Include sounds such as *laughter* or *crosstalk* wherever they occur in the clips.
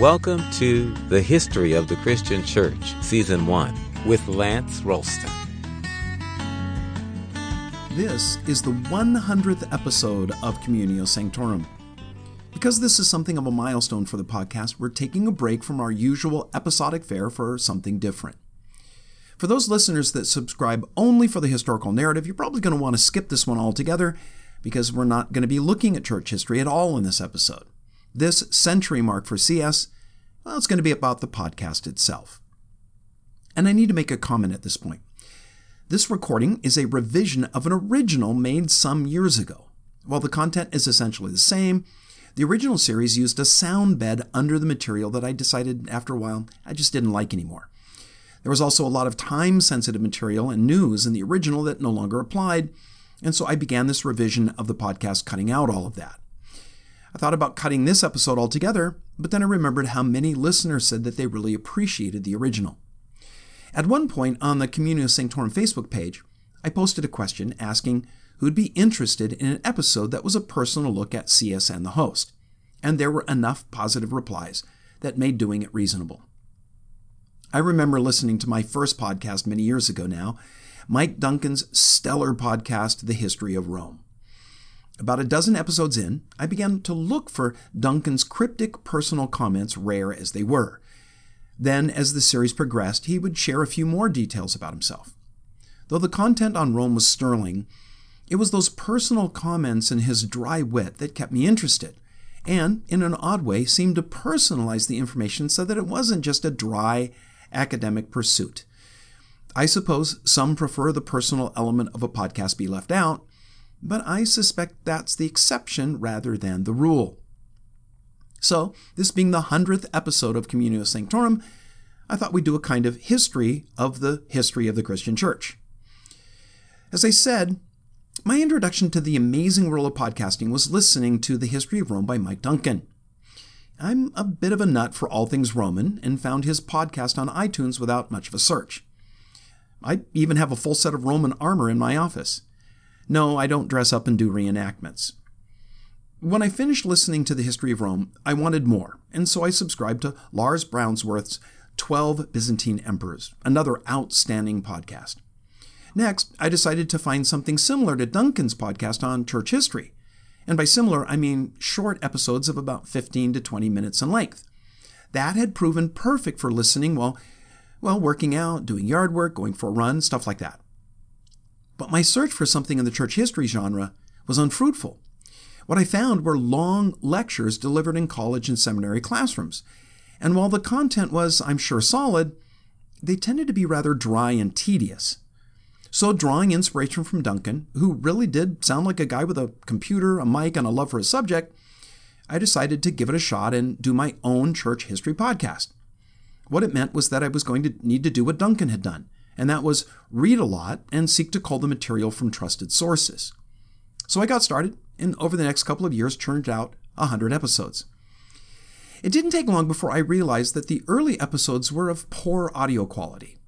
Welcome to The History of the Christian Church, Season 1, with Lance Ralston. This is the 100th episode of Communio Sanctorum. Because this is something of a milestone for the podcast, we're taking a break from our usual episodic fare for something different. For those listeners that subscribe only for the historical narrative, you're probably going to want to skip this one altogether because we're not going to be looking at church history at all in this episode. This century mark for CS, well, it's going to be about the podcast itself. And I need to make a comment at this point. This recording is a revision of an original made some years ago. While the content is essentially the same, the original series used a sound bed under the material that I decided after a while I just didn't like anymore. There was also a lot of time sensitive material and news in the original that no longer applied, and so I began this revision of the podcast cutting out all of that. I thought about cutting this episode altogether, but then I remembered how many listeners said that they really appreciated the original. At one point on the Communio Sanctorum Facebook page, I posted a question asking who'd be interested in an episode that was a personal look at CS and the host, and there were enough positive replies that made doing it reasonable. I remember listening to my first podcast many years ago now, Mike Duncan's stellar podcast, The History of Rome. About a dozen episodes in, I began to look for Duncan's cryptic personal comments, rare as they were. Then, as the series progressed, he would share a few more details about himself. Though the content on Rome was sterling, it was those personal comments and his dry wit that kept me interested, and, in an odd way, seemed to personalize the information so that it wasn't just a dry academic pursuit. I suppose some prefer the personal element of a podcast be left out, but I suspect that's the exception rather than the rule. So, this being the 100th episode of Communio Sanctorum, I thought we'd do a kind of history of the history of the Christian Church. As I said, my introduction to the amazing world of podcasting was listening to The History of Rome by Mike Duncan. I'm a bit of a nut for all things Roman and found his podcast on iTunes without much of a search. I even have a full set of Roman armor in my office. No, I don't dress up and do reenactments. When I finished listening to the history of Rome, I wanted more, and so I subscribed to Lars Brownworth's 12 Byzantine Emperors, another outstanding podcast. Next, I decided to find something similar to Duncan's podcast on church history. And by similar, I mean short episodes of about 15 to 20 minutes in length. That had proven perfect for listening while, well, working out, doing yard work, going for a run, stuff like that. But my search for something in the church history genre was unfruitful. What I found were long lectures delivered in college and seminary classrooms. And while the content was, I'm sure, solid, they tended to be rather dry and tedious. So, drawing inspiration from Duncan, who really did sound like a guy with a computer, a mic, and a love for his subject, I decided to give it a shot and do my own church history podcast. What it meant was that I was going to need to do what Duncan had done and that was read a lot and seek to cull the material from trusted sources. So I got started, and over the next couple of years churned out 100 episodes. It didn't take long before I realized that the early episodes were of poor audio quality.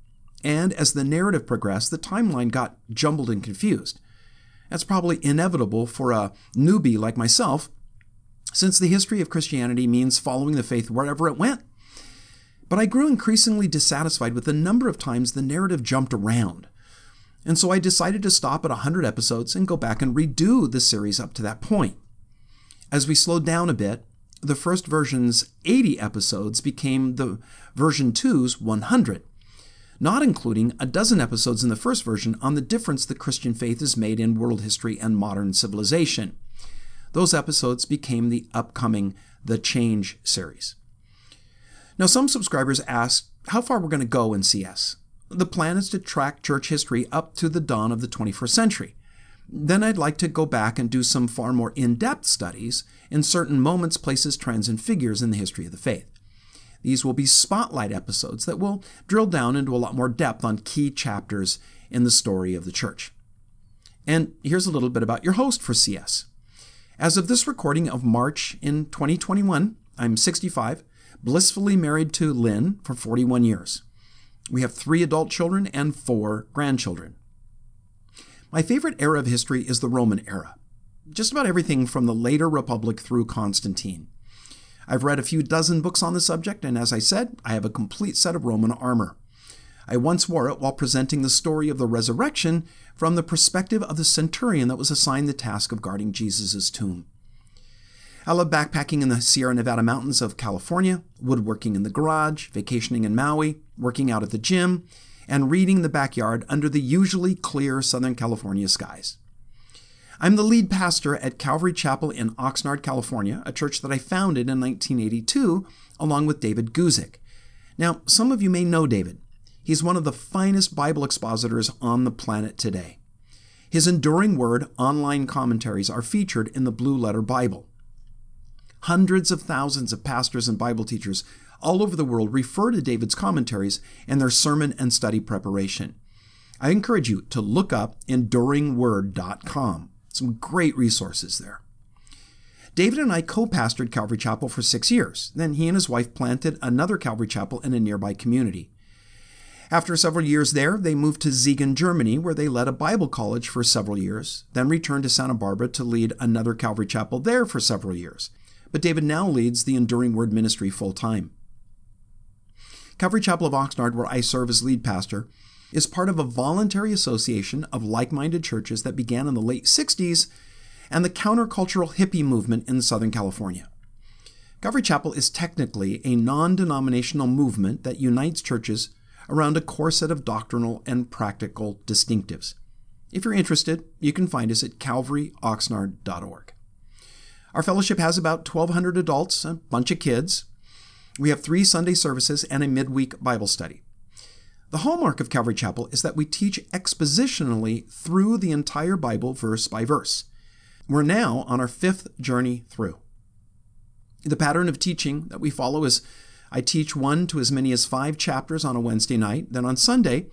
And as the narrative progressed, the timeline got jumbled and confused. That's probably inevitable for a newbie like myself, since the history of Christianity means following the faith wherever it went. But I grew increasingly dissatisfied with the number of times the narrative jumped around. And so I decided to stop at 100 episodes and go back and redo the series up to that point. As we slowed down a bit, the first version's 80 episodes became the version 2's 100, not including a dozen episodes in the first version on the difference the Christian faith has made in world history and modern civilization. Those episodes became the upcoming The Change series. Now, some subscribers ask how far we're going to go in CS. The plan is to track church history up to the dawn of the 21st century. Then I'd like to go back and do some far more in depth studies in certain moments, places, trends, and figures in the history of the faith. These will be spotlight episodes that will drill down into a lot more depth on key chapters in the story of the church. And here's a little bit about your host for CS. As of this recording of March in 2021, I'm 65 blissfully married to Lynn for 41 years. We have three adult children and four grandchildren. My favorite era of history is the Roman era. Just about everything from the later Republic through Constantine. I've read a few dozen books on the subject, and as I said, I have a complete set of Roman armor. I once wore it while presenting the story of the resurrection from the perspective of the centurion that was assigned the task of guarding Jesus' tomb. I love backpacking in the Sierra Nevada mountains of California, woodworking in the garage, vacationing in Maui, working out at the gym, and reading in the backyard under the usually clear Southern California skies. I'm the lead pastor at Calvary Chapel in Oxnard, California, a church that I founded in 1982 along with David Guzik. Now, some of you may know David. He's one of the finest Bible expositors on the planet today. His enduring word online commentaries are featured in the Blue Letter Bible. Hundreds of thousands of pastors and Bible teachers all over the world refer to David's commentaries in their sermon and study preparation. I encourage you to look up enduringword.com. Some great resources there. David and I co pastored Calvary Chapel for six years. Then he and his wife planted another Calvary Chapel in a nearby community. After several years there, they moved to Siegen, Germany, where they led a Bible college for several years, then returned to Santa Barbara to lead another Calvary Chapel there for several years. But David now leads the Enduring Word ministry full time. Calvary Chapel of Oxnard, where I serve as lead pastor, is part of a voluntary association of like minded churches that began in the late 60s and the countercultural hippie movement in Southern California. Calvary Chapel is technically a non denominational movement that unites churches around a core set of doctrinal and practical distinctives. If you're interested, you can find us at calvaryoxnard.org. Our fellowship has about 1,200 adults, a bunch of kids. We have three Sunday services and a midweek Bible study. The hallmark of Calvary Chapel is that we teach expositionally through the entire Bible, verse by verse. We're now on our fifth journey through. The pattern of teaching that we follow is I teach one to as many as five chapters on a Wednesday night. Then on Sunday,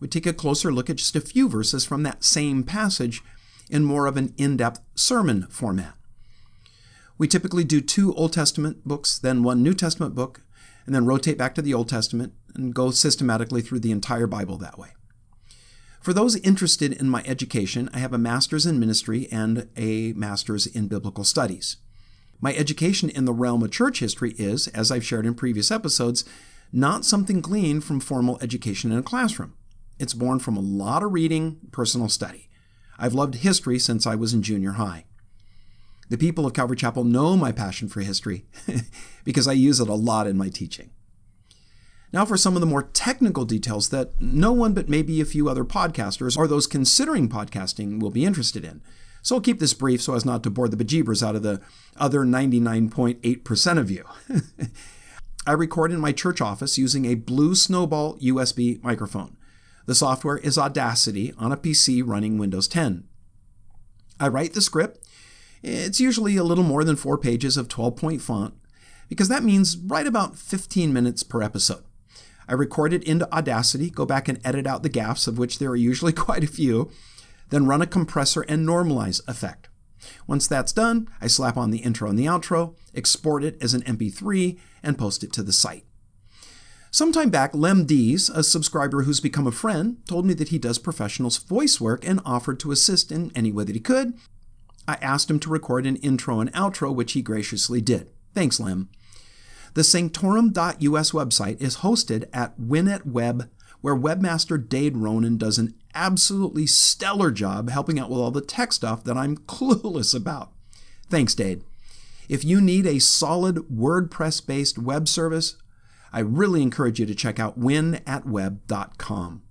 we take a closer look at just a few verses from that same passage in more of an in depth sermon format. We typically do two Old Testament books, then one New Testament book, and then rotate back to the Old Testament and go systematically through the entire Bible that way. For those interested in my education, I have a master's in ministry and a master's in biblical studies. My education in the realm of church history is, as I've shared in previous episodes, not something gleaned from formal education in a classroom. It's born from a lot of reading, personal study. I've loved history since I was in junior high. The people of Calvary Chapel know my passion for history *laughs* because I use it a lot in my teaching. Now, for some of the more technical details that no one but maybe a few other podcasters or those considering podcasting will be interested in. So I'll keep this brief so as not to bore the bejeebers out of the other 99.8% of you. *laughs* I record in my church office using a Blue Snowball USB microphone. The software is Audacity on a PC running Windows 10. I write the script. It's usually a little more than four pages of 12 point font because that means right about 15 minutes per episode. I record it into Audacity, go back and edit out the gaffes, of which there are usually *laughs* quite a few, then run a compressor and normalize effect. Once that's done, I slap on the intro and the outro, export it as an MP3, and post it to the site. Sometime back, Lem Dees, a subscriber who's become a friend, told me that he does professionals voice work and offered to assist in any way that he could. I asked him to record an intro and outro, which he graciously did. Thanks, Lem. The Sanctorum.us website is hosted at WinAtWeb, where webmaster Dade Ronan does an absolutely stellar job helping out with all the tech stuff that I'm *laughs* clueless about. Thanks, Dade. If you need a solid WordPress based web service, I really encourage you to check out winatweb.com.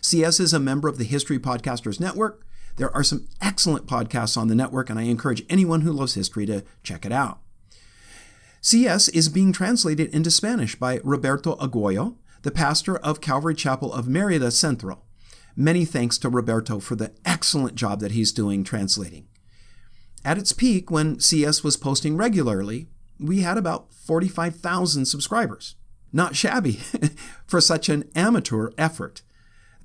CS is a member of the History Podcasters Network. There are some excellent podcasts on the network, and I encourage anyone who loves history to check it out. CS is being translated into Spanish by Roberto Aguayo, the pastor of Calvary Chapel of Merida Centro. Many thanks to Roberto for the excellent job that he's doing translating. At its peak, when CS was posting regularly, we had about 45,000 subscribers. Not shabby *laughs* for such an amateur effort.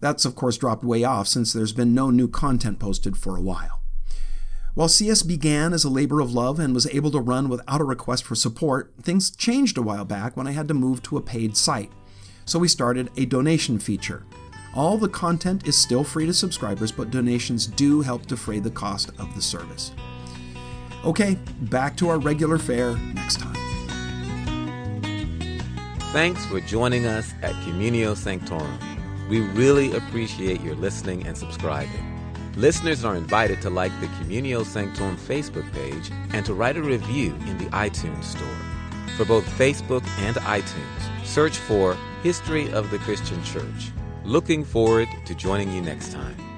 That's, of course, dropped way off since there's been no new content posted for a while. While CS began as a labor of love and was able to run without a request for support, things changed a while back when I had to move to a paid site. So we started a donation feature. All the content is still free to subscribers, but donations do help defray the cost of the service. Okay, back to our regular fare next time. Thanks for joining us at Communio Sanctorum. We really appreciate your listening and subscribing. Listeners are invited to like the Communio Sanctorum Facebook page and to write a review in the iTunes Store. For both Facebook and iTunes, search for History of the Christian Church. Looking forward to joining you next time.